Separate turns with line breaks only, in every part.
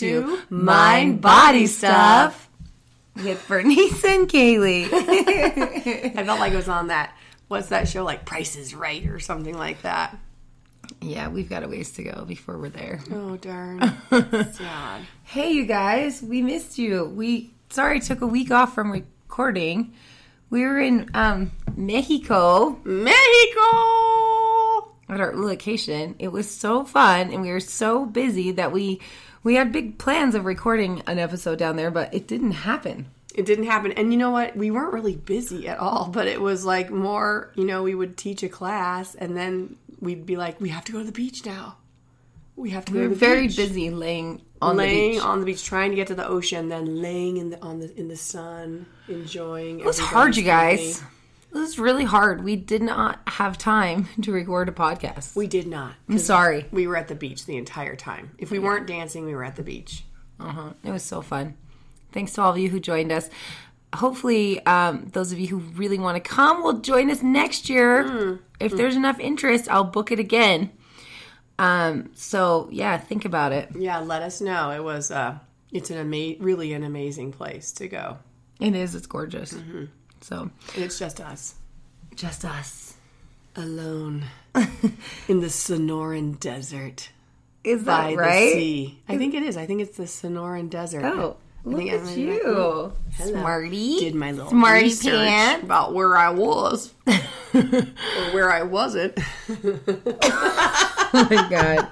To Mind Body Stuff with Bernice and Kaylee.
I felt like it was on that. What's that show like? Price is Right or something like that.
yeah, we've got a ways to go before we're there.
Oh darn! Sad.
Hey, you guys, we missed you. We sorry took a week off from recording. We were in um, Mexico
Mexico.
at our location. It was so fun, and we were so busy that we we had big plans of recording an episode down there, but it didn't happen.
It didn't happen, and you know what? We weren't really busy at all, but it was like more. You know, we would teach a class, and then we'd be like, "We have to go to the beach now. We have to
We were
to the
very
beach."
busy laying on
laying
the beach.
on the beach, trying to get to the ocean, then laying in the on the in the sun, enjoying.
It was hard, you guys. It was really hard. We did not have time to record a podcast.
We did not.
I'm sorry.
We were at the beach the entire time. If we weren't dancing, we were at the beach.
Uh-huh. It was so fun. Thanks to all of you who joined us. Hopefully, um, those of you who really want to come will join us next year. If there's enough interest, I'll book it again. Um, so yeah, think about it.
Yeah, let us know. It was uh it's an ama- really an amazing place to go.
It is. It's gorgeous. So
And it's just us
just us.
alone in the Sonoran Desert
Is that right?
the sea. I think it is. I think it's the Sonoran Desert.
Oh, look at
I-
you,
Hello.
smarty.
Did my little
Smarty pants.
about where I was or where I wasn't.
Oh my god.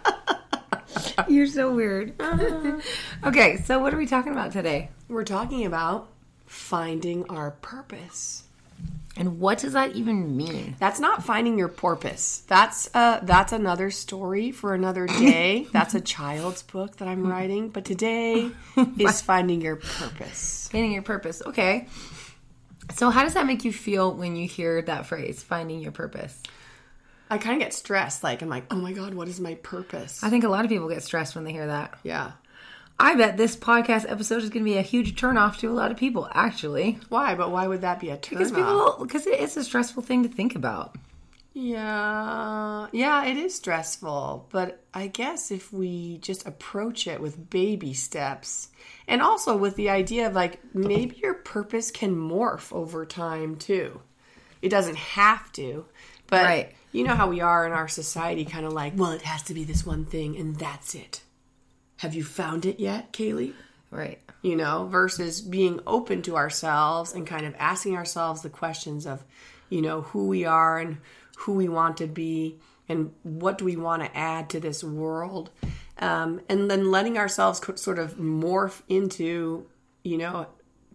You're so weird. okay, so what are we talking about today?
We're talking about finding our purpose.
And what does that even mean?
That's not finding your purpose. That's uh that's another story for another day. that's a child's book that I'm writing, but today is finding your purpose.
Finding your purpose. Okay. So how does that make you feel when you hear that phrase, finding your purpose?
I kind of get stressed like I'm like, "Oh my god, what is my purpose?"
I think a lot of people get stressed when they hear that.
yeah.
I bet this podcast episode is going to be a huge turnoff to a lot of people, actually.
Why? But why would that be a turnoff?
Because people, because it is a stressful thing to think about.
Yeah. Yeah, it is stressful, but I guess if we just approach it with baby steps and also with the idea of like maybe your purpose can morph over time too. It doesn't have to, but
Right.
you know how we are in our society kind of like, well, it has to be this one thing and that's it. Have you found it yet, Kaylee?
Right.
you know, versus being open to ourselves and kind of asking ourselves the questions of, you know, who we are and who we want to be and what do we want to add to this world. Um, and then letting ourselves co- sort of morph into, you know,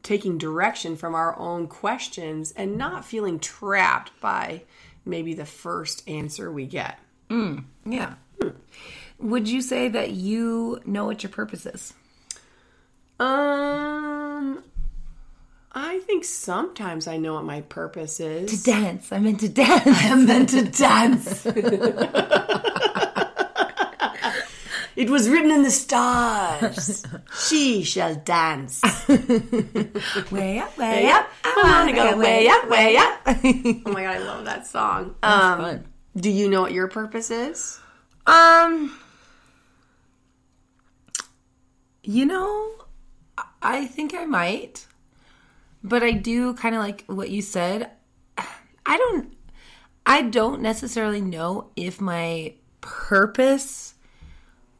taking direction from our own questions and not feeling trapped by maybe the first answer we get.
Yeah. Would you say that you know what your purpose is?
Um, I think sometimes I know what my purpose is.
To dance. I meant to dance.
I meant to dance. it was written in the stars. She shall dance.
way up, way up.
I wanna go way up, way up. Oh my god, I love that song. Um,
fun.
do you know what your purpose is?
Um, you know, I think I might, but I do kind of like what you said. I don't, I don't necessarily know if my purpose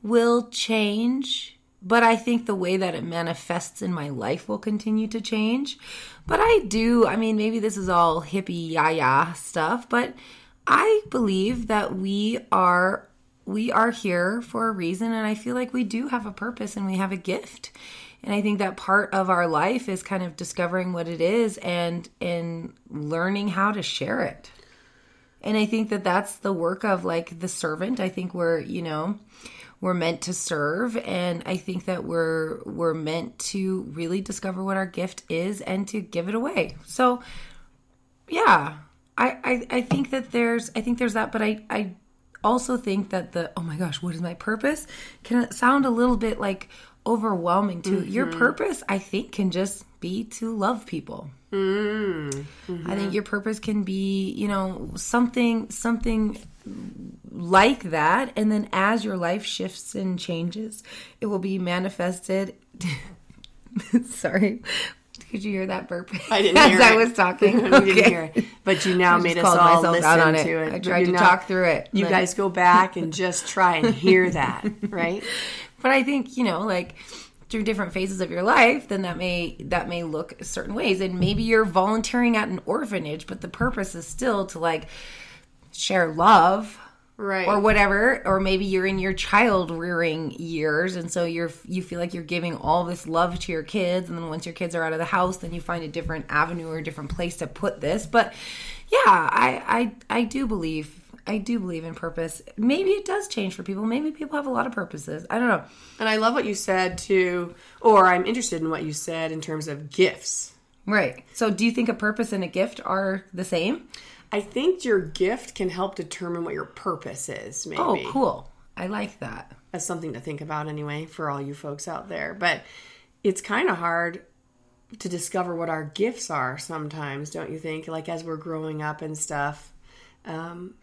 will change, but I think the way that it manifests in my life will continue to change. But I do, I mean, maybe this is all hippie yaya stuff, but I believe that we are we are here for a reason and I feel like we do have a purpose and we have a gift. And I think that part of our life is kind of discovering what it is and and learning how to share it. And I think that that's the work of like the servant. I think we're, you know, we're meant to serve and I think that we're we're meant to really discover what our gift is and to give it away. So yeah. I, I, I think that there's I think there's that, but I, I also think that the oh my gosh, what is my purpose? Can sound a little bit like overwhelming too. Your mm-hmm. purpose, I think, can just be to love people. Mm-hmm. I think mm-hmm. your purpose can be, you know, something something like that and then as your life shifts and changes it will be manifested sorry could you hear that burp
I didn't
as
hear
i
it.
was talking
I didn't hear it. But you now made us all listen
out on
to
it.
it.
I tried
you
to talk through it.
You
But-
guys go back and just try and hear that, right?
but i think you know like through different phases of your life then that may that may look certain ways and maybe you're volunteering at an orphanage but the purpose is still to like share love
Right.
or whatever or maybe you're in your child rearing years and so you're you feel like you're giving all this love to your kids and then once your kids are out of the house then you find a different avenue or a different place to put this. But yeah i i i do believe i do believe in purpose. Maybe it does change for people. Maybe people have a lot of purposes. I don't know.
And I love what you said too, or I'm interested in what you said in terms of gifts.
right. So do you think a purpose and a gift are the same
I think your gift can help determine what your purpose is, maybe.
oh cool i like that
That's something to think about anyway for all you folks out there. But it's kind of hard to discover what our gifts are sometimes, don't you think? Like as we're growing up and stuff. Um,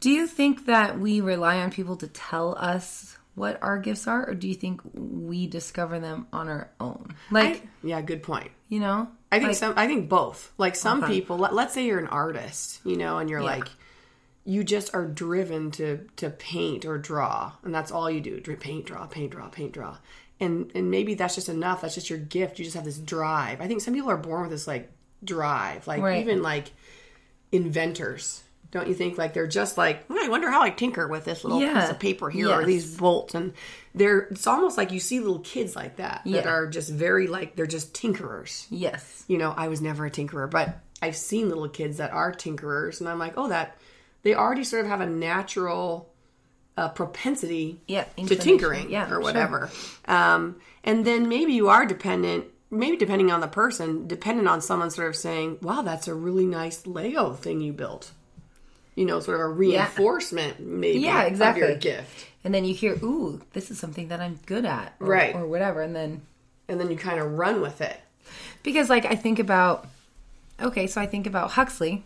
Do you think that we rely on people to tell us what our gifts are, or do you think we discover them on our own? Like,
yeah, good point.
you know,
I think
Like-
some. I think both. Like some
Okay.
people. Let, let's say you're an artist, you know, and you're
Yeah.
like, you just are driven to to paint or draw, and that's all you do: paint, draw, paint, draw, paint, draw. And and maybe that's just enough. That's just your gift. You just have this drive. I think some people are born with this like drive. Like
Right.
even like inventors. Don't you think like they're just like "Hmm, I wonder how I tinker with this little
Yeah.
piece of paper here or these bolts and they're it's almost like you see little kids like that that are just very like they're just tinkerers
yes,
you know, I was never a tinkerer, but I've seen little kids that are tinkerers, and I'm like, oh, that they already sort of have a natural uh, propensity
Yeah,
to tinkering
Yeah,
or
sure.
whatever. Um, and then maybe you are dependent, maybe depending on the person, dependent on someone sort of saying, wow, that's a really nice Lego thing you built. You know, sort of a reinforcement, maybe,
Yeah,
of
exactly.
your gift.
and then you hear, "Ooh, this is something that I'm good at," or,
Right.
or whatever, and then
And then you kind of run with it.
because like I think about, okay, so I think about Huxley.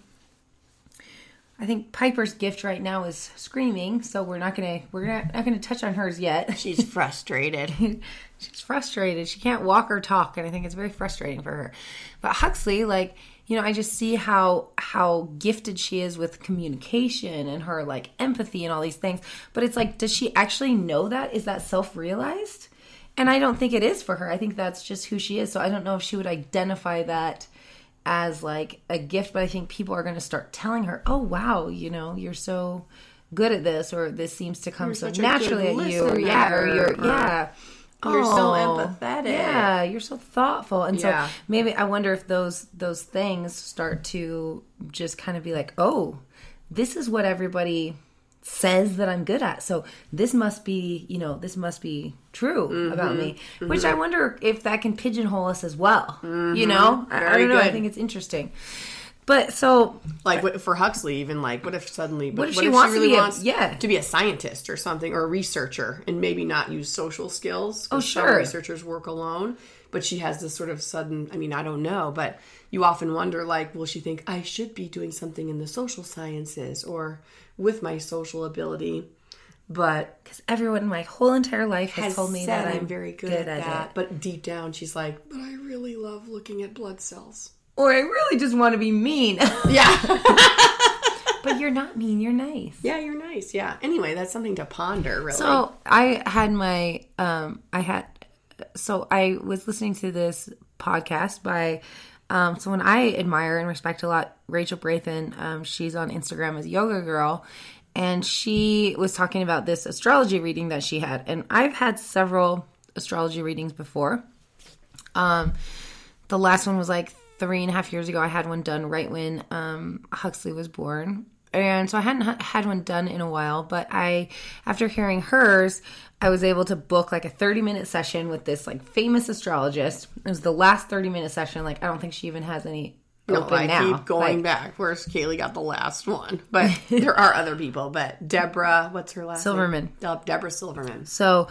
I think Piper's gift right now is screaming, so we're not gonna we're not, not gonna touch on hers yet.
She's frustrated.
she's frustrated. She can't walk or talk, and I think it's very frustrating for her. But Huxley, like, you know, I just see how how gifted she is with communication and her like empathy and all these things. But it's like, does she actually know that? Is that self realized? And I don't think it is for her. I think that's just who she is. So I don't know if she would identify that as like a gift, but I think people are going to start telling her, "Oh wow, you know, you're so good at this," or "This seems to come so
such a
naturally at you," or yeah, or you're
or-
yeah.
You're so
Oh,
empathetic.
Yeah, you're so thoughtful. And
Yeah.
so maybe I wonder if those those things start to just kind of be like, "Oh, this is what everybody says that I'm good at. So this must be, you know, this must be true
Mm-hmm.
about me." Which I wonder if that can pigeonhole us as well. You know? I, I
Mm-hmm.
Don't know. I think it's interesting. But so
like what, for Huxley, even like what if suddenly,
What if she wants to be a- yeah.
to be a scientist or something or a researcher and maybe not use social skills?
Oh,
some
sure.
researchers work alone, but she has this sort of sudden. I mean, I don't know, but you often wonder, like, will she think I should be doing something in the social sciences or with my social ability? But
because everyone my whole entire life has,
has
told me that
I'm
I'm
very good, at, that. But deep down, she's like, but I really love looking at blood cells.
Or I really just want to be mean.
Yeah.
but you're not mean, you're nice.
Yeah, you're nice. Yeah. Anyway, that's something to ponder, really.
So I had my um I had so I was listening to this podcast by um someone I admire and respect a lot, Rachel Brathen. Um she's on Instagram as Yoga Girl and she was talking about this astrology reading that she had. And I've had several astrology readings before. Um the last one was like three and a half years ago. I had one done right when um, Huxley was born. And so I hadn't ha- had one done in a while, but I, after hearing hers, I was able to book like a 30 minute session with this like famous astrologist. It was the last 30 minute session. Like, I don't think she even has any
No,
open
I
now.
keep going
Like,
back. Where's Kaylee got the last one? But there are other people. But Deborah, what's her last
Silverman.
name? Oh, Deborah Silverman.
So,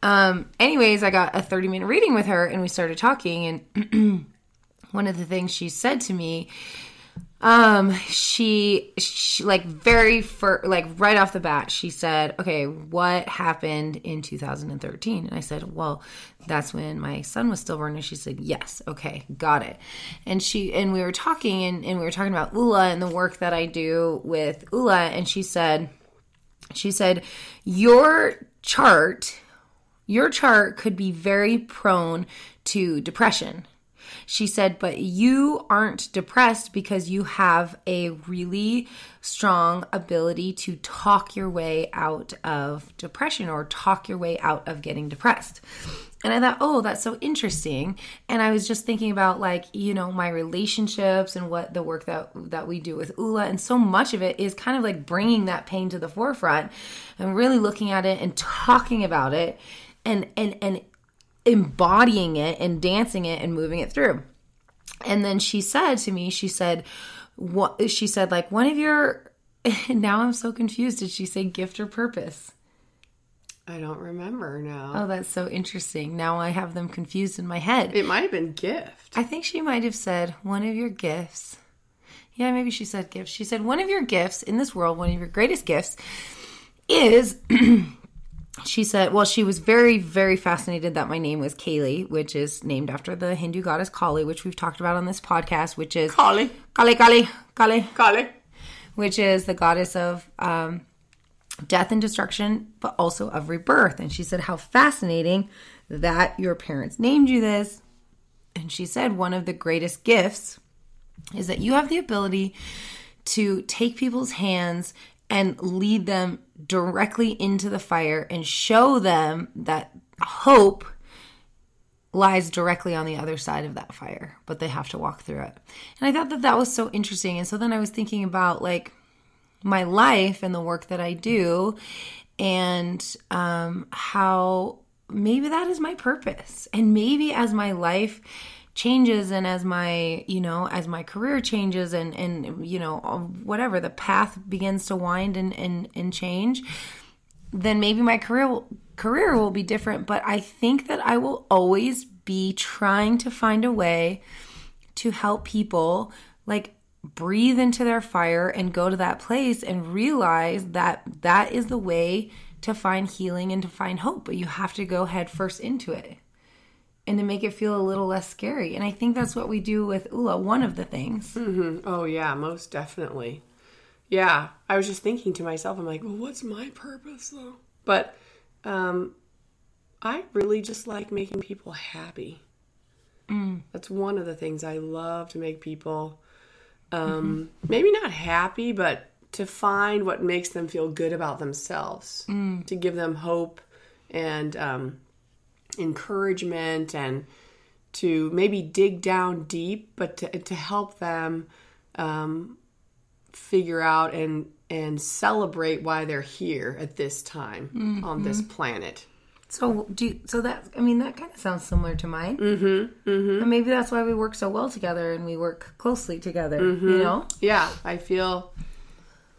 um, anyways, I got a 30 minute reading with her and we started talking. And one of the things she said to me, um she, she like very fir- like right off the bat she said okay what happened in 2013 and i said well that's when my son was stillborn. And she said yes okay got it. And she and we were talking and, and we were talking about ula and the work that i do with ula. And she said she said your chart your chart could be very prone to depression she said, but you aren't depressed because you have a really strong ability to talk your way out of depression or talk your way out of getting depressed. And I thought, oh, that's so interesting. And I was just thinking about like, you know, my relationships and what the work that that we do with Ula and so much of it is kind of like bringing that pain to the forefront and really looking at it and talking about it and and and embodying it and dancing it and moving it through. And then she said to me, she said, what she said, like one of your now I'm so confused. Did she say gift or purpose?
I don't remember now.
Oh, that's so interesting. Now I have them confused in my head.
It might have been gift.
I think she might have said one of your gifts. Yeah, maybe she said gifts. She said one of your gifts in this world, one of your greatest gifts is she said, well, she was very, very fascinated that my name was Kali, which is named after the Hindu goddess Kali, which we've talked about on this podcast, which is
Kali.
Kali, Kali, Kali,
Kali.
which is the goddess of um, death and destruction, but also of rebirth. And she said, how fascinating that your parents named you this. And she said, one of the greatest gifts is that you have the ability to take people's hands and lead them directly into the fire and show them that hope lies directly on the other side of that fire, but they have to walk through it. And I thought that that was so interesting. And so then I was thinking about like my life and the work that I do and um, how maybe that is my purpose. And maybe as my life changes and as my you know as my career changes and and you know whatever the path begins to wind and and, and change then maybe my career will, career will be different. But i think that i will always be trying to find a way to help people like breathe into their fire and go to that place and realize that that is the way to find healing and to find hope. But you have to go head first into it and to make it feel a little less scary. And I think that's what we do with Ula, one of the things.
Mm-hmm. Oh, yeah, most definitely. Yeah, I was just thinking to myself, I'm like, well, what's my purpose though? But um, I really just like making people happy. Mm. That's one of the things I love to make people um, mm-hmm. maybe not happy, but to find what makes them feel good about themselves, mm. to give them hope and um, encouragement and to maybe dig down deep, but to, to help them um, figure out and and celebrate why they're here at this time mm-hmm. on this planet.
So do you, so that I mean that kind of sounds similar to mine. Mm-hmm, mm-hmm. And maybe that's why we work so well together and we work closely together. Mm-hmm. You know?
Yeah, I feel,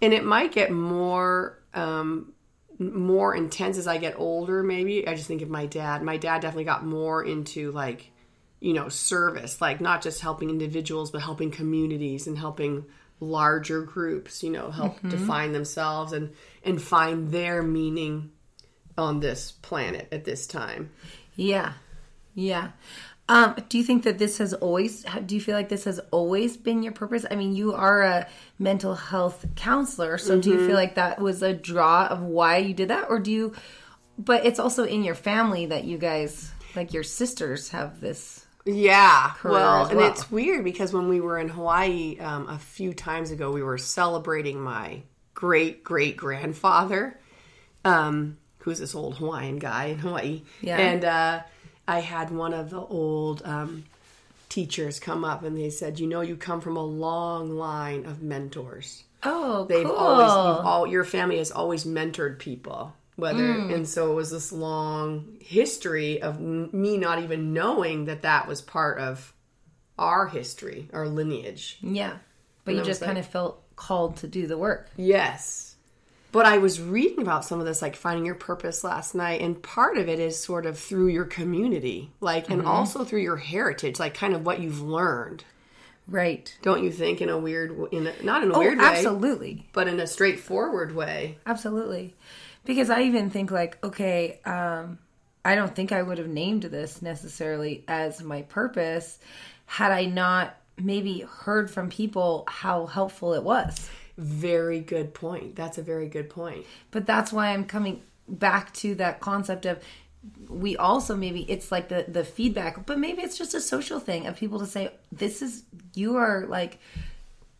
and it might get more um, more intense as I get older, maybe. I just think of my dad. My dad definitely got more into like, you know, service, like not just helping individuals, but helping communities and helping larger groups, you know, help mm-hmm. define themselves and and find their meaning on this planet at this time.
Yeah. Yeah. Um, do you think that this has always, do you feel like this has always been your purpose? I mean, you are a mental health counselor, so mm-hmm. do you feel mm-hmm. like that was a draw of why you did that? Or do you, but it's also in your family that you guys, like your sisters, have this.
Yeah, well, well, and it's weird because when we were in Hawaii um, a few times ago, we were celebrating my great great grandfather, um, who's this old Hawaiian guy in Hawaii. Yeah. And uh, I had one of the old um, teachers come up and they said, "You know, you come from a long line of mentors.
Oh,
they've
cool.
always, all your family has always mentored people." Whether mm. and so it was this long history of me not even knowing that that was part of our history, our lineage.
Yeah, but and you just kind of felt called to do the work.
Yes, but I was reading about some of this, like finding your purpose last night, and part of it is sort of through your community, like, and mm-hmm. also through your heritage, like kind of what you've learned.
Right.
Don't you think? In a weird, in a, not in a
Oh,
weird way,
absolutely.
but in a straightforward way.
Absolutely. Because I even think like, okay, um, I don't think I would have named this necessarily as my purpose had I not maybe heard from people how helpful it was.
Very good point. That's a very good point.
But that's why I'm coming back to that concept of we also maybe it's like the the feedback, but maybe it's just a social thing of people to say this is you are like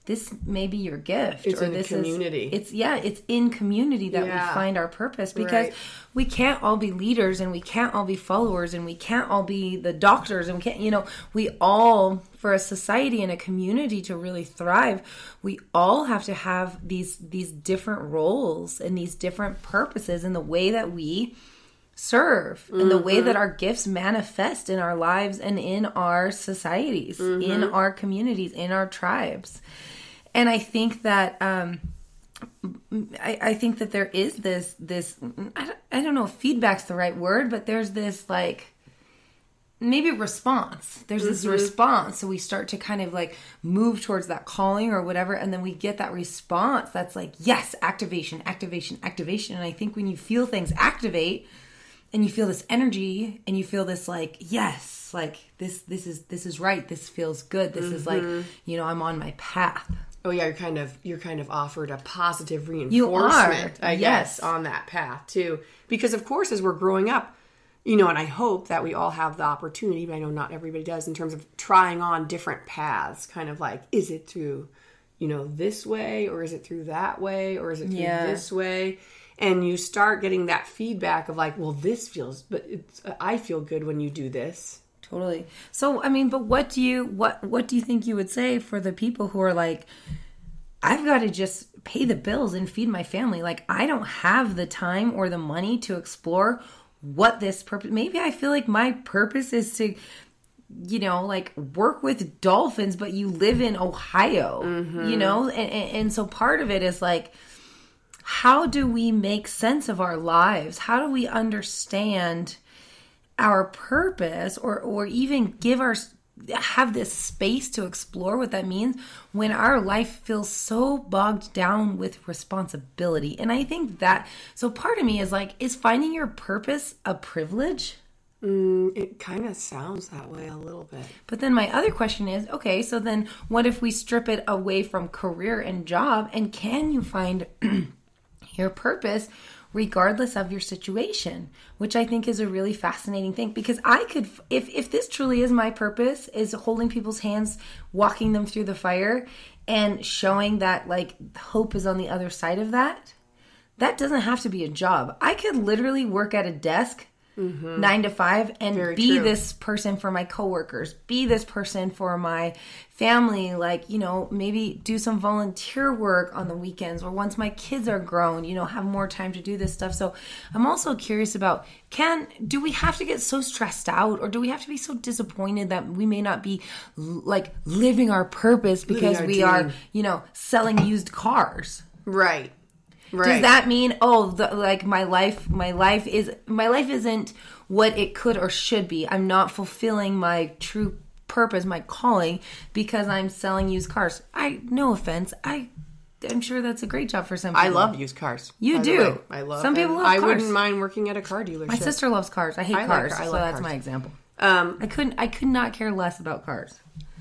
this may be your gift
It's
or
in
this
community.
is it's yeah it's in community that
Yeah.
we find our purpose because
Right.
we can't all be leaders and we can't all be followers and we can't all be the doctors and we can't you know we all for a society and a community to really thrive we all have to have these these different roles and these different purposes in the way that we serve and the way that our gifts manifest in our lives and in our societies in our communities in our tribes. And i think that um I, I think that there is this this I don't, I don't know if feedback's the right word but there's this like maybe response. There's this mm-hmm. response so we start to kind of like move towards that calling or whatever and then we get that response that's like yes activation activation activation. And i think when you feel things activate and you feel this energy and you feel this like yes like this this is this is right. This feels good. This is like mm-hmm. you know i'm on my path.
Oh yeah, you're kind of you're kind of offered a positive reinforcement, I guess,
yes.
on that path too. Because of course, as we're growing up, you know, and I hope that we all have the opportunity, but I know not everybody does, in terms of trying on different paths. Kind of like, is it through, you know, this way, or is it through that way, or is it through
Yeah.
this way? And you start getting that feedback of like, well, this feels, but it's, I feel good when you do this.
totally so i mean but what do you what what do you think you would say for the people who are like i've got to just pay the bills and feed my family like i don't have the time or the money to explore what this purpose maybe i feel like my purpose is to you know like work with dolphins but you live in ohio you mm-hmm. know? And, and, and so part of it is like how do we make sense of our lives? How do we understand our purpose or or even give our have this space to explore what that means when our life feels so bogged down with responsibility. And i think that so part of me is like is finding your purpose a privilege?
Mm, it kind of sounds that way a little bit.
but then my other question is okay so then what if we strip it away from career and job? And can you find your purpose regardless of your situation which i think is a really fascinating thing because i could if if this truly is my purpose is holding people's hands walking them through the fire and showing that like hope is on the other side of that that doesn't have to be a job. I could literally work at a desk Mm-hmm. nine to five and
Very
be
true.
this person for my coworkers. Be this person for my family. Like you know maybe do some volunteer work on the weekends or once my kids are grown you know have more time to do this stuff. So i'm also curious about can do we have to get so stressed out or do we have to be so disappointed that we may not be like living our purpose because
our
we are you know selling used cars?
Right. Right.
does that mean oh the, like my life my life is my life isn't what it could or should be i'm not fulfilling my true purpose my calling because i'm selling used cars i no offense i i'm sure that's a great job for some people
I love used cars.
You do.
way. I love.
Some people love
I
cars.
wouldn't mind working at a car dealership.
my sister loves cars i hate
I
cars
car- I
so that's
cars.
my example
Um,
i couldn't i could not care less about cars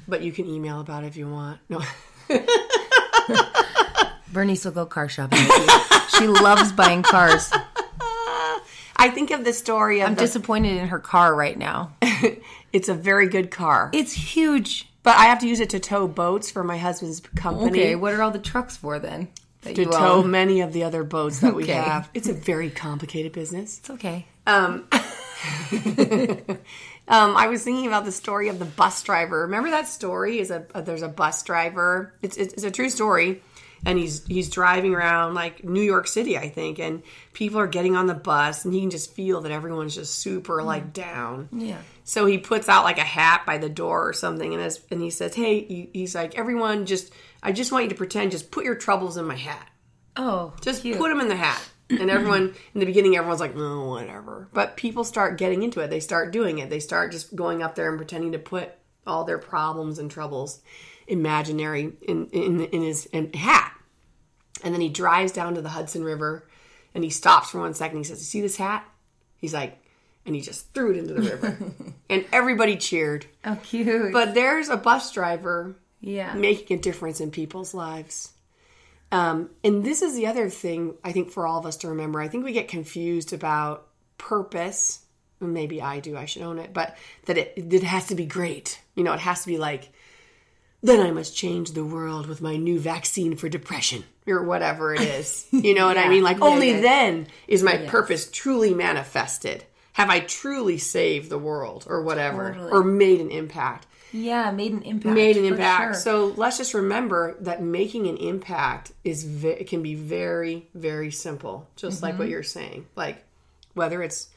but you can email about it if you want. No.
bernice will go car shopping she loves buying cars
I think of the story of
i'm
the,
disappointed in her car right now
it's a very good car,
it's huge
but I have to use it to tow boats for my husband's company.
okay what are all the trucks for then that
to
you
tow
own?
many of the other boats that we
Okay.
have. It's a very complicated business.
It's okay.
Um, um, I was thinking about the story of the bus driver. Remember that story? Is a, there's a bus driver. It's, it's it's a true story, and he's he's driving around like New York City, I think, and people are getting on the bus, and he can just feel that everyone's just super mm. like down.
Yeah.
So he puts out like a hat by the door or something, and as, and he says, "Hey," he, he's like, "Everyone, just I just want you to pretend, just put your troubles in my hat."
Oh,
Just
cute.
put them in the hat. And everyone, in the beginning, everyone's like, oh, whatever. But people start getting into it. They start doing it. They start just going up there and pretending to put all their problems and troubles. Imaginary in in, in his in hat. And then he drives down to the Hudson River and he stops for one second. He says, You see this hat? He's like, and he just threw it into the river. and everybody cheered.
Oh, cute.
But there's a bus driver
yeah.
making a difference in people's lives. Um, and this is the other thing I think for all of us to remember. I think we get confused about purpose. Maybe I do, I should own it, but that it, it has to be great. You know, it has to be like, then I must change the world with my new vaccine for depression or whatever it is. You know what I mean? Like,
Yeah,
only
yeah.
then is my purpose truly manifested. Have I truly saved the world or whatever,
Totally.
or made an impact?
yeah, made an impact.
made an impact.
sure.
So let's just remember that making an impact is ve- it can be very very simple, just like what
Mm-hmm.
you're saying. Like whether it's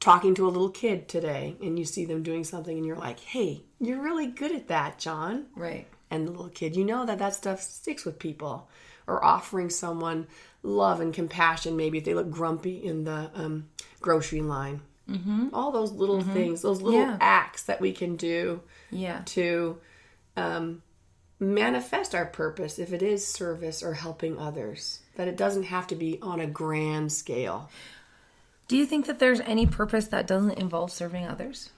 talking to a little kid today and you see them doing something and you're like, "Hey, you're really good at that, John."
right.
And the little kid, you know that that stuff sticks with people. Or offering someone love and compassion, maybe if they look grumpy in the um, grocery line. Mm-hmm. All those little things, those little
Yeah.
acts that we can do
Yeah.
to um, manifest our purpose if it is service or helping others. That it doesn't have to be on a grand scale.
Do you think that there's any purpose that doesn't involve serving others?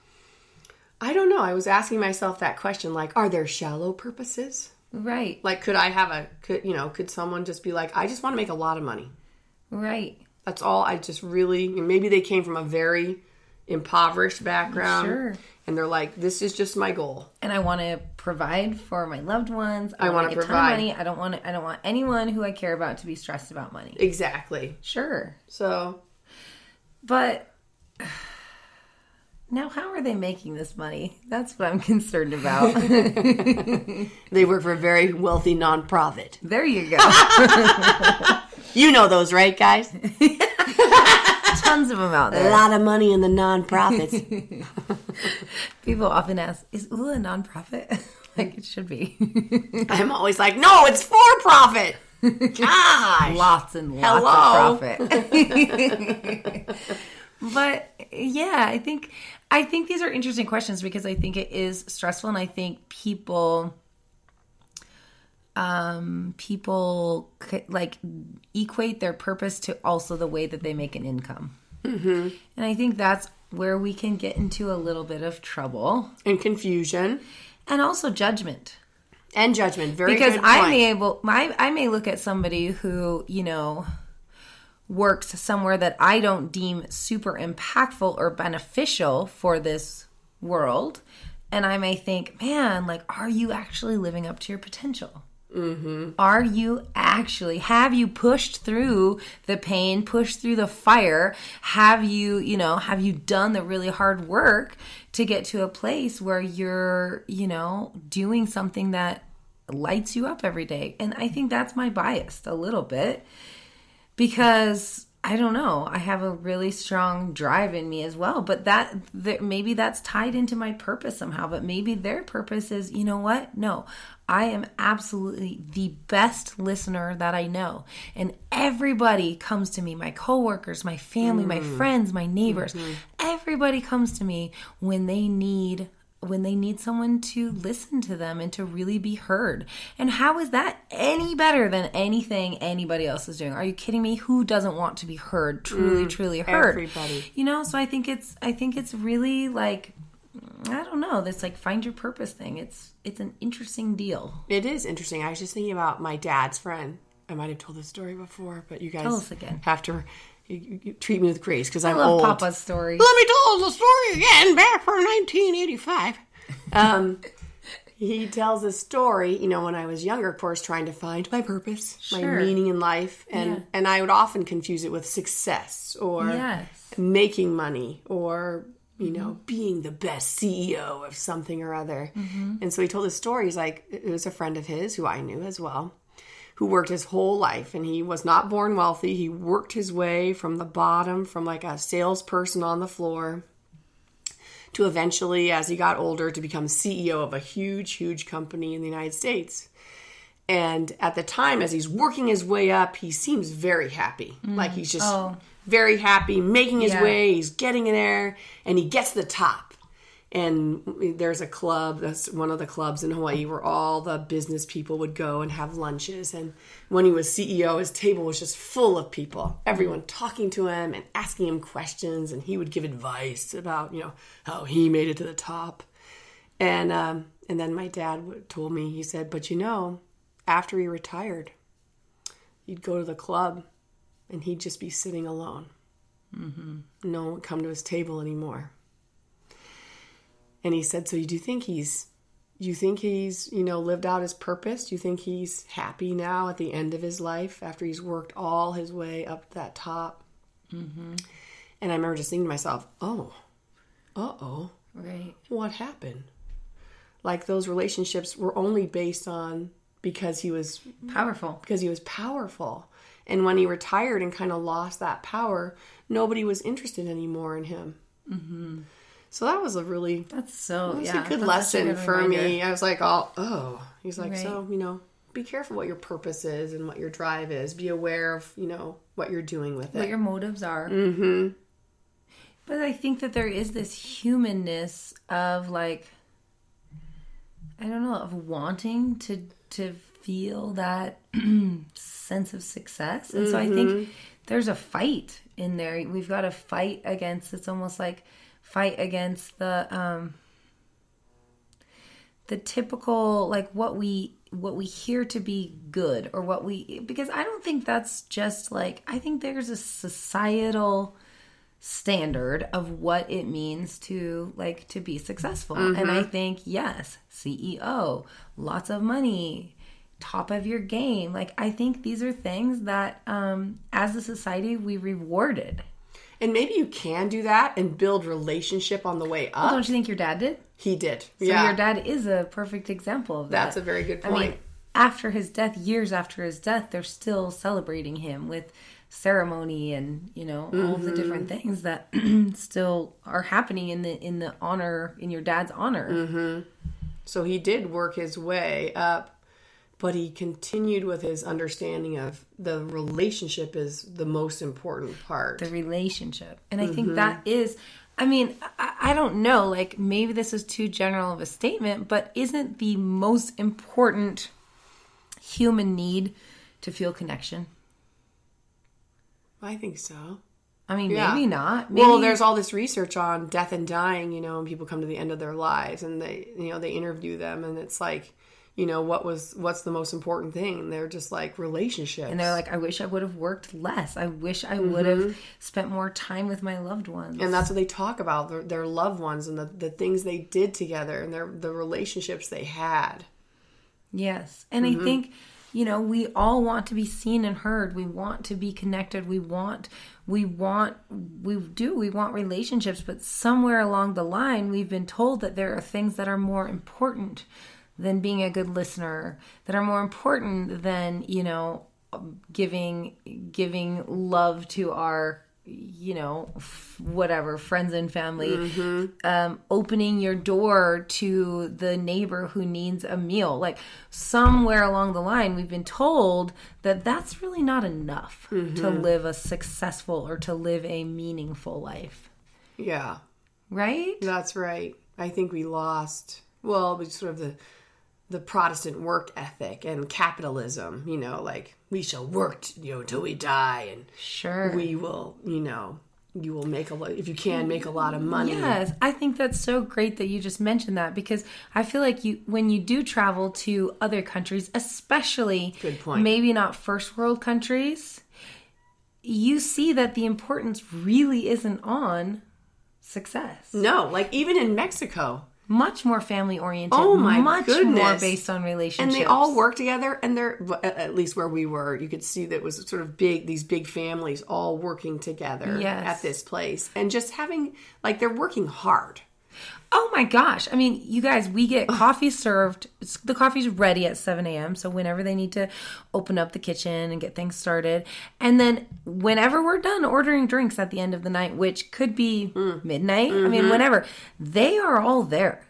I don't know. I was asking myself that question like, are there shallow purposes?
Right.
Like, could I have a, could, you know, could someone just be like, I just want to make a lot of money?
Right.
That's all. I just really, maybe they came from a very impoverished background.
Sure.
And they're like, this is just my goal.
And I want to provide for my loved ones. I,
I
want to get a ton
provide.
of money. I don't want to, I don't want anyone who I care about to be stressed about money.
Exactly.
Sure.
So,
But now how are they making this money? That's what I'm concerned about.
they work for a very wealthy nonprofit.
there you go.
You know those, right, guys?
Tons of them out there.
A lot of money in the nonprofits.
People often ask, is ULA a nonprofit? like it should be.
I'm always like, no, it's for profit. Gosh.
lots and lots
Hello.
of profit. but yeah, I think I think these are interesting questions because I think it is stressful, and I think people um people like equate their purpose to also the way that they make an income. Mm-hmm. and i think that's where we can get into a little bit of trouble.
And confusion.
And also judgment.
And judgment. Very
because
good
I may able my I may look at somebody who you know works somewhere that I don't deem super impactful or beneficial for this world, and I may think, man, like, are you actually living up to your potential? Mm-hmm. Are you actually have you pushed through the pain, pushed through the fire? Have you, you know, have you done the really hard work to get to a place where you're, you know, doing something that lights you up every day? And I think that's my bias a little bit because I don't know. I have a really strong drive in me as well, but that, that maybe that's tied into my purpose somehow. But maybe their purpose is, you know what? No, I am absolutely the best listener that I know, and everybody comes to me. My coworkers, my family, my mm. friends, my neighbors. Mm-hmm. Everybody comes to me when they need when they need someone to listen to them and to really be heard. And how is that any better than anything anybody else is doing? Are you kidding me? Who doesn't want to be heard? Truly, mm, truly heard.
everybody.
You know, so I think it's I think it's really like I don't know, this like find your purpose thing. It's it's an interesting deal.
It is interesting. I was just thinking about my dad's friend. I might have told this story before, but you guys
Tell us again.
have to you, you- you treat me with grace because I'm
I love
old.
Papa's story.
Let me tell the story again, back from 1985. Um, he tells a story, you know, when I was younger, of course, trying to find my purpose, my meaning in life, and
Yeah.
and I would often confuse it with success or
Yes.
making money or you know being the best CEO of something or other. And so he told his story. He's like, it was a friend of his who I knew as well who worked his whole life and he was not born wealthy. He worked his way from the bottom, from like a salesperson on the floor, to eventually, as he got older, to become CEO of a huge, huge company in the United States. And at the time, as he's working his way up, he seems very happy. Mm. Like he's just
Oh.
very happy, making his
Yeah.
way, he's getting in there, and he gets to the top. And there's a club that's one of the clubs in hawaii where all the business people would go and have lunches. And when he was ceo his table was just full of people everyone talking to him and asking him questions. And he would give advice about you know how he made it to the top. And um, and then my dad told me he said but you know after he retired he'd go to the club and he'd just be sitting alone. No one would come to his table anymore and he said, "So you do think he's you think he's, you know, lived out his purpose? Do you think he's happy now at the end of his life after he's worked all his way up that top?" Mm-hmm. And I remember just thinking to myself, "Oh, uh-oh,
Right.
what happened?" Like those relationships were only based on because he was
Powerful.
because he was powerful. And when he retired and kind of lost that power, nobody was interested anymore in him. Mm-hmm. So that was a really
That's so
it's
yeah.
a good
a
lesson
good
for me. I was like, oh, oh. He's like,
Right.
so you know, be careful what your purpose is and what your drive is. Be aware of you know what you're doing with it, What
your motives are. Mm-hmm. But I think that there is this humanness of like I don't know, of wanting to to feel that sense of success. And so I think there's a fight in there. We've got to fight against it's almost like fight against the um the typical like what we what we hear to be good or what we because I don't think that's just like I think there's a societal standard of what it means to like to be successful. And I think yes, CEO, lots of money, top of your game. Like I think these are things that um as a society we rewarded.
And maybe you can do that and build relationship on the way up.
Don't you think your dad did?
he did.
So
yeah,
your dad is a perfect example of that.
that's a very good point.
I mean, after his death, years after his death, they're still celebrating him with ceremony and you know all of the different
Mm-hmm.
things that still are happening in the in the honor in your dad's honor.
Mm-hmm. so he did work his way up, but he continued with his understanding of the relationship is the most important part.
the relationship. And I
Mm-hmm.
think that is, I mean, I, I don't know, like maybe this is too general of a statement, but isn't the most important human need to feel connection?
I think so.
I mean,
Yeah.
maybe not. Maybe,
Well, there's all this research on death and dying, you know, and people come to the end of their lives and they, you know, they interview them and it's like, you know, what was, what's the most important thing? And they're just like relationships.
and they're like, I wish I would have worked less. I wish I would have spent more time with my loved ones.
Mm-hmm. and that's what they talk about their, their loved ones and the, the things they did together and their, the relationships they had.
Yes. And
Mm-hmm.
I think, you know, we all want to be seen and heard. We want to be connected. We want, we want, we do, we want relationships. But somewhere along the line, we've been told that there are things that are more important than being a good listener, that are more important than, you know, giving, giving love to our, you know, f- whatever, friends and family um, opening your door to the neighbor who needs a meal. Like somewhere along the line, we've been told that that's really not enough to live a successful or to live a meaningful life,
Yeah,
right?
that's right. I think we lost, well, we sort of the, the Protestant work ethic and capitalism, you know, like we shall work, you know, till we die and
Sure.
we will, you know, you will make a lot, if you can make a lot of money.
Yes, I think that's so great that you just mentioned that because I feel like you when you do travel to other countries, especially
Good point.
maybe not first world countries, you see that the importance really isn't on success.
No, like even in Mexico,
Much more family oriented.
Oh, my
much more based on relationships.
and they all work together and they're at at least where we were you could see that it was sort of big these big families all working together
Yes.
at this place and just having like they're working hard
Oh my gosh. I mean, you guys, we get coffee served. It's- The coffee's ready at 7 a.m. So whenever they need to open up the kitchen and get things started. And then whenever we're done ordering drinks at the end of the night, which could be mm. midnight, I mean, mm-hmm. whenever, they are all there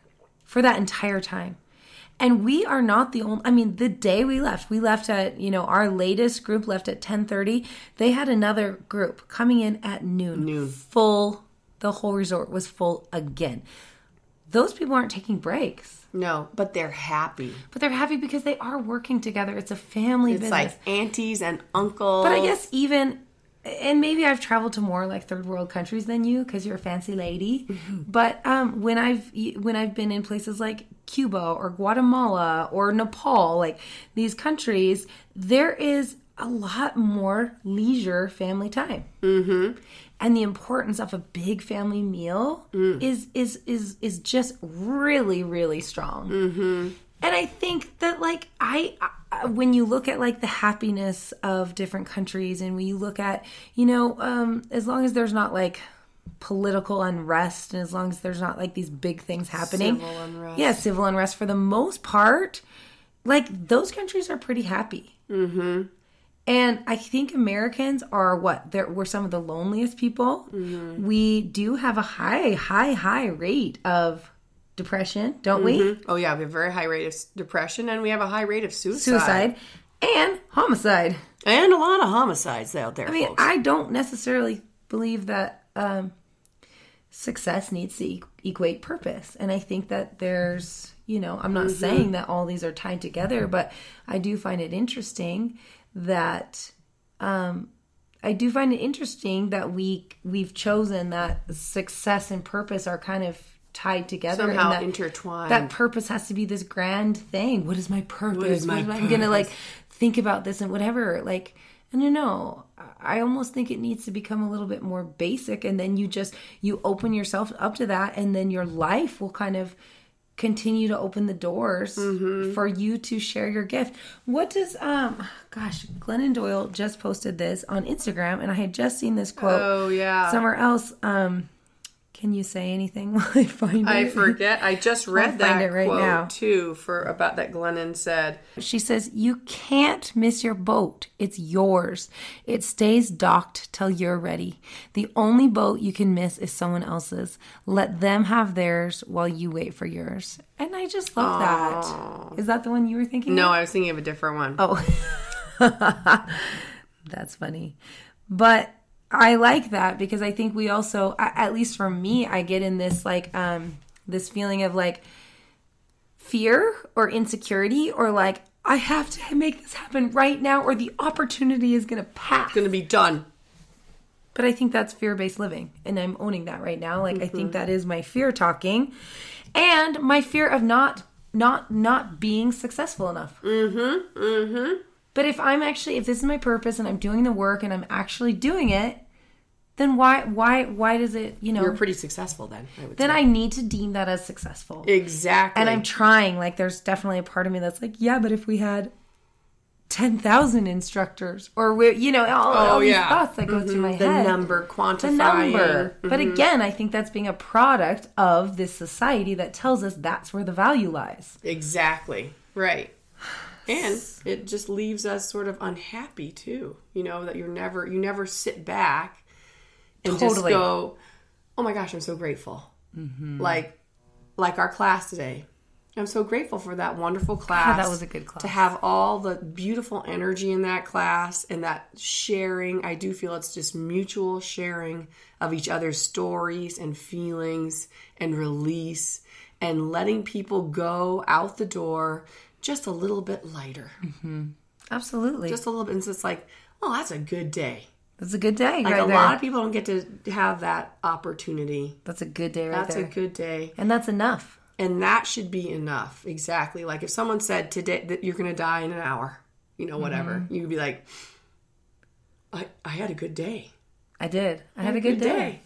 for that entire time. And we are not the only I mean, the day we left, we left at, you know, our latest group left at 10:30. They had another group coming in at noon.
Noon.
Full the whole resort was full again those people aren't taking breaks.
No, but they're happy.
But they're happy because they are working together. It's a family
It's
business.
like aunties and uncles.
But I guess even, and maybe I've traveled to more like third world countries than you because you're a fancy lady. But um, when I've when I've been in places like Cuba or Guatemala or Nepal, like these countries, there is a lot more leisure family time. Mm-hmm. And the importance of a big family meal is is is is just really really strong. And I think that like I, I when you look at like the happiness of different countries and when you look at, you know, um as long as there's not like political unrest and as long as there's not like these big things happening.
Civil unrest.
Yeah, civil unrest for the most part, like those countries are pretty happy. Mhm. And I think Americans are what? They're, we're some of the loneliest people. Mm-hmm. We do have a high, high, high rate of depression, don't we? Mm-hmm.
Oh yeah, we have a very high rate of depression, and we have a high rate of suicide,
suicide and homicide.
and a lot of homicides out there.
I mean,
folks.
I don't necessarily believe that um, success needs to e- equate purpose. And I think that there's, you know, I'm not mm-hmm. saying that all these are tied together, but I do find it interesting that. Um, I do find it interesting that we we've chosen that success and purpose are kind of tied together and
somehow
that,
intertwined.
that purpose has to be this grand thing. What is my purpose?
is my
am I gonna like think about this and whatever? Like, I don't know. I almost think it needs to become a little bit more basic, and then you just you open yourself up to that, and then your life will kind of continue to open the doors
Mm-hmm.
for you to share your gift. What does um gosh, Glennon Doyle just posted this on Instagram and I had just seen this quote
oh yeah,
somewhere else. Um can you say anything while I find
I
it?
forget. I just read that
it right
quote
now.
too for about that Glennon said.
She says, You can't miss your boat. It's yours. It stays docked till you're ready. The only boat you can miss is someone else's. Let them have theirs while you wait for yours. And I just love that. Is that the one you were thinking?
No,
of?
I was thinking of a different one.
Oh. That's funny. But I like that because I think we also, at least for me, I get in this like, um, this feeling of like fear or insecurity or like, I have to make this happen right now or the opportunity is going to pass.
It's Going to be done.
But I think that's fear based living. And I'm owning that right now. Like, I think that is my fear talking and my fear of not, not, not being successful enough.
Mm-hmm. Mm-hmm.
But if I'm actually if this is my purpose and I'm doing the work and I'm actually doing it, then why why why does it, you know,
You're pretty successful then. I would
then
say.
I need to deem that as successful.
exactly.
and I'm trying like there's definitely a part of me that's like, yeah, but if we had 10,000 instructors or we you know, all, all oh, these
yeah.
thoughts that go through mm-hmm. my head.
the
head.
number
the
quantifying.
number. But mm-hmm. again, I think that's being a product of this society that tells us that's where the value lies.
Exactly. Right. And it just leaves us sort of unhappy too. You know that you're never you never sit back and just go, "Oh my gosh, I'm so grateful." Mm-hmm. Like like our class today. I'm so grateful for that wonderful class.
that was a good class.
To have all the beautiful energy in that class and that sharing. I do feel it's just mutual sharing of each other's stories and feelings and release and letting people go out the door just a little bit lighter.
Absolutely.
Just a little bit. And so it's like, oh, that's a good day.
that's a good day
Like
right
a
there.
lot of people don't get to have that opportunity.
that's a good day right
That's
there.
a good day.
and that's enough.
And that should be enough. Exactly. Like if someone said today that you're going to die in an hour, you know, whatever,
Mm-hmm.
you'd be like, I, I had a good day.
I did. I had a good day.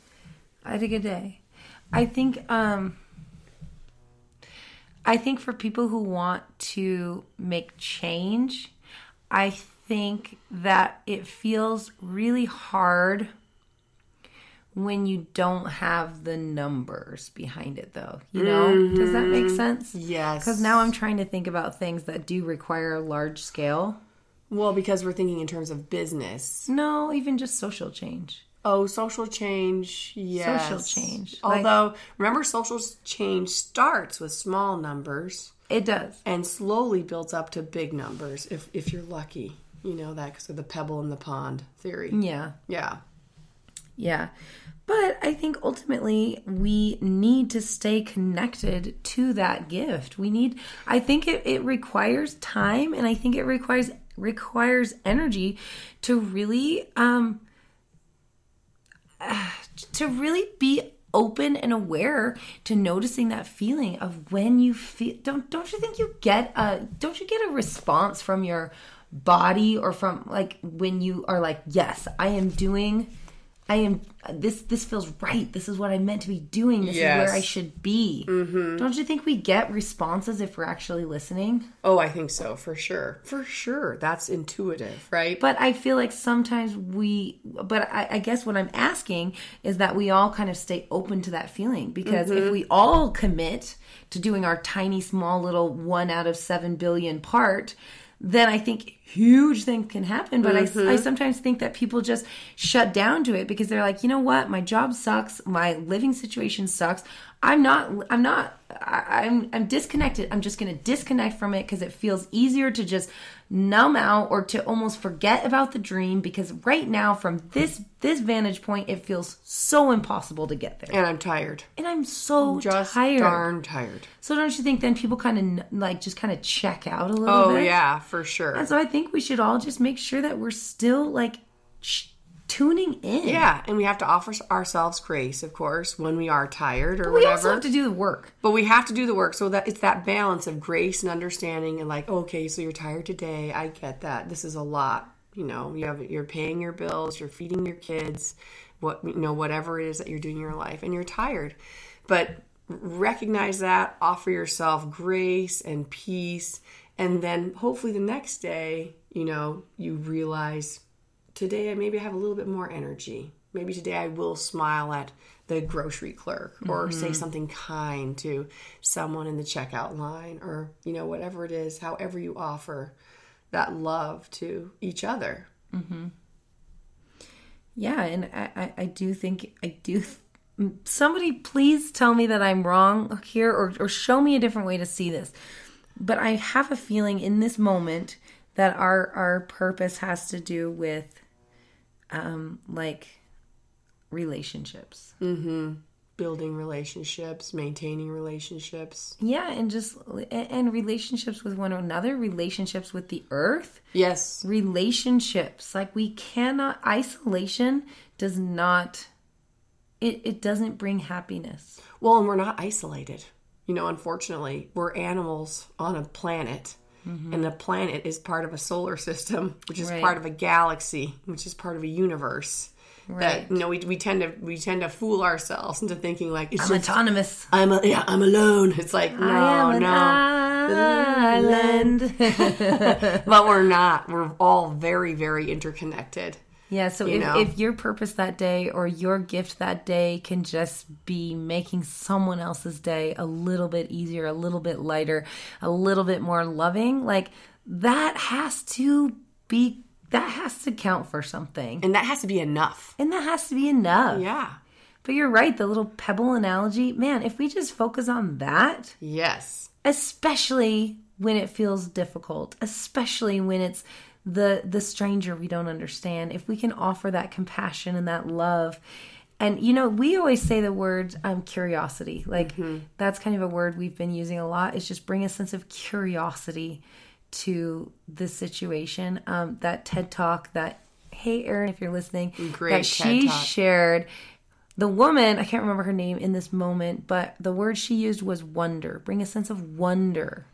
I had a good day. I think um I think for people who want to make change, I think that it feels really hard when you don't have the numbers behind it though. You know? Does that make mm-hmm. sense?
Yes.
Cuz now I'm trying to think about things that do require a large scale.
Well, because we're thinking in terms of business.
No, even just social change.
Oh, social change. Yes.
Social change, like-
Although, remember, social change starts with small numbers
It does.
and slowly builds up to big numbers if, if you're lucky. You know that because of the pebble in the pond theory.
Yeah.
Yeah.
Yeah. But I think ultimately we need to stay connected to that gift. We need I think it, it requires time and I think it requires requires energy to really um to really be open and aware to noticing that feeling of when you feel don't don't you think you get a don't you get a response from your body or from like when you are like yes i am doing I am this this feels right. This is what I'm meant to be doing. This
Yes.
is where I should be. Mm-hmm. Don't you think we get responses if we're actually listening?
Oh, I think so, for sure. For sure. That's intuitive, right?
But I feel like sometimes we but I, I guess what I'm asking is that we all kind of stay open to that feeling because if mm-hmm. we all commit to doing our tiny small little one out of seven billion part then I think huge things can happen. But I, I mm-hmm. sometimes think that people just shut down to it because they're like, you know what, my job sucks, my living situation sucks. I'm not, I'm not, I, I'm, I'm disconnected. I'm just going to disconnect from it because it feels easier to just numb out or to almost forget about the dream because right now from this this vantage point it feels so impossible to get there
and I'm tired.
and i'm so
Just
tired
darn tired.
so don't you think then people kind of like just kind of check out a little
Oh,
bit
yeah, for sure.
and so i think we should all just make sure that we're still like sh- tuning in
Yeah, and we have to offer ourselves grace, of course, when we are tired or
we
whatever.
We also have to do the work
But we have to do the work so that it's that balance of grace and understanding and like, okay, so you're tired today. I get that. This is a lot. You know, you have you're paying your bills, you're feeding your kids, what you know, whatever it is that you're doing in your life, and you're tired. But recognize that, offer yourself grace and peace, and then hopefully the next day, you know, you realize today I maybe I have a little bit more energy. Maybe today I will smile at the grocery clerk or say mm-hmm. something kind to someone in the checkout line or, you know, whatever it is, however you offer that love to each other. Mm-hmm.
yeah and i i, I do think i do somebody please tell me that i'm wrong here or, or show me a different way to see this but i have a feeling in this moment that our our purpose has to do with um like relationships
Building relationships, maintaining relationships.
yeah and just and relationships with one another relationships with the earth
Yes.
relationships like we cannot isolation does not it, it doesn't bring happiness
Well, and we're not isolated. You know, unfortunately, we're animals on a planet. And the planet is part of a solar system, which is
Right.
part of a galaxy, which is part of a universe.
Right.
That you know, we, we tend to we tend to fool ourselves into thinking like it's
i'm
just
autonomous
I'm a, yeah I'm alone. It's like no no,
island
but we're not. We're all very very interconnected.
Yeah so
You
if,
know?
if your purpose that day or your gift that day can just be making someone else's day a little bit easier a little bit lighter a little bit more loving like that has to be that has to count for something
And that has to be enough.
and that has to be enough
Yeah.
But you're right, the little pebble analogy, man, if we just focus on that,
Yes.
especially when it feels difficult, especially when it's the the stranger we don't understand, if we can offer that compassion and that love. And you know, we always say the word um, curiosity. Like that's kind of a word we've been using a lot. Is just bring a sense of curiosity to the situation. Um, that TED talk that hey Erin, if you're listening,
Great
that
TED
she
Talk.
shared the woman, I can't remember her name in this moment, but the word she used was wonder. Bring a sense of wonder.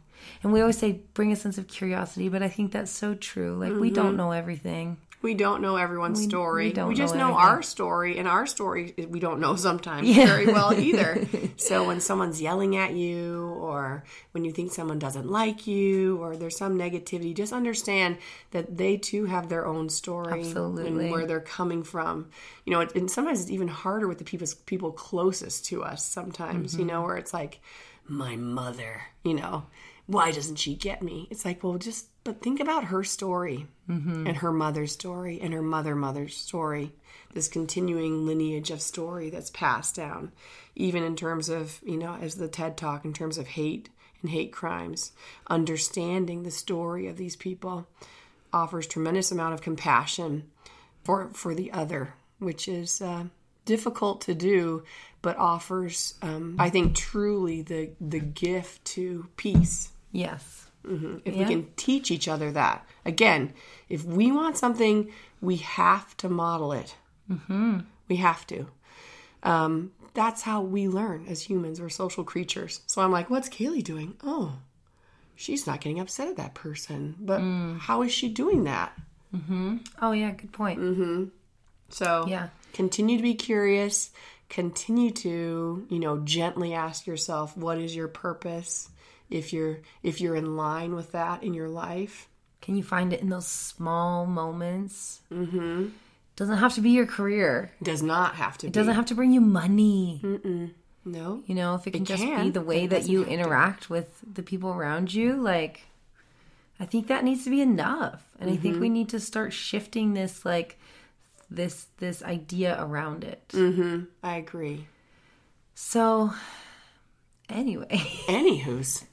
And we always say bring a sense of curiosity, but I think that's so true. Like we don't know everything.
We don't know everyone's story.
we
We, just
know
know, our story, and our story we don't know sometimes
Yeah.
very well either. so when someone's yelling at you, or when you think someone doesn't like you, or there's some negativity, just understand that they too have their own story
Absolutely.
and where they're coming from. You know, it, and sometimes it's even harder with the people people closest to us. Sometimes, you
Mm-hmm.
know, where it's like my mother. You know, why doesn't she get me? It's like, well, just but think about her story and her mother's story and her mother mother's story this continuing lineage of story that's passed down even in terms of you know as the ted talk in terms of hate and hate crimes understanding the story of these people offers tremendous amount of compassion for for the other which is uh, difficult to do, but offers, um, I think, truly the the gift to peace.
Yes.
If we can teach each other that, again, if we want something, we have to model it. Mm-hmm. We have to. Um, that's how we learn as humans. We're social creatures. So I'm like, what's Kaylee doing? Oh, she's not getting upset at that person. But how is she doing that?
Oh yeah, good point.
So
Yeah.
continue to be curious. Continue to, you know, gently ask yourself, what is your purpose? If you're if you're in line with that in your life,
Can you find it in those small moments? Mm-hmm. Doesn't have to be your career.
does not have to
It
be.
doesn't have to bring you money.
no.
You know, if it can just be the way that you
have to.
interact with the people around you, like I think that needs to be enough. And I think we
Mm-hmm.
need to start shifting this like this this idea around it.
Mm. I agree.
So anyway,
Anywho's.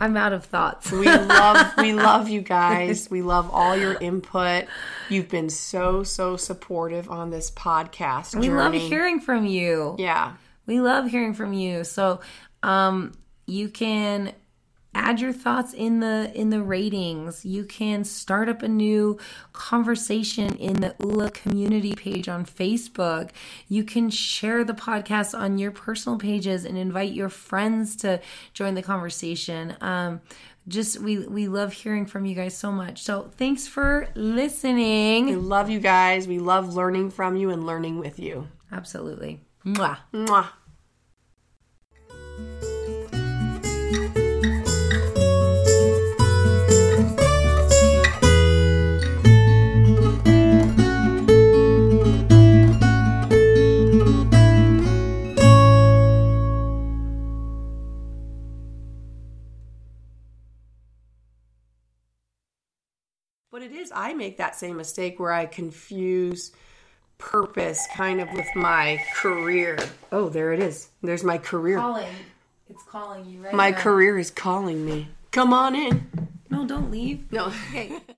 I'm out of thoughts.
We love we love you guys. We love all your input. You've been so so supportive on this podcast.
We love hearing from you.
Yeah.
We love hearing from you. So, um, you can add your thoughts in the in the ratings. You can start up a new conversation in the ULA community page on Facebook. You can share the podcast on your personal pages and invite your friends to join the conversation. Um, just we we love hearing from you guys so much. So thanks for listening.
We love you guys. We love learning from you and learning with you.
Absolutely. Mwah.
Mwah. But it is, I make that same mistake where I confuse purpose kind of with my career. Oh, there it is. There's my career.
Calling. It's calling you right
My
now.
career is calling me. Come on in.
No, don't leave.
No.
Okay.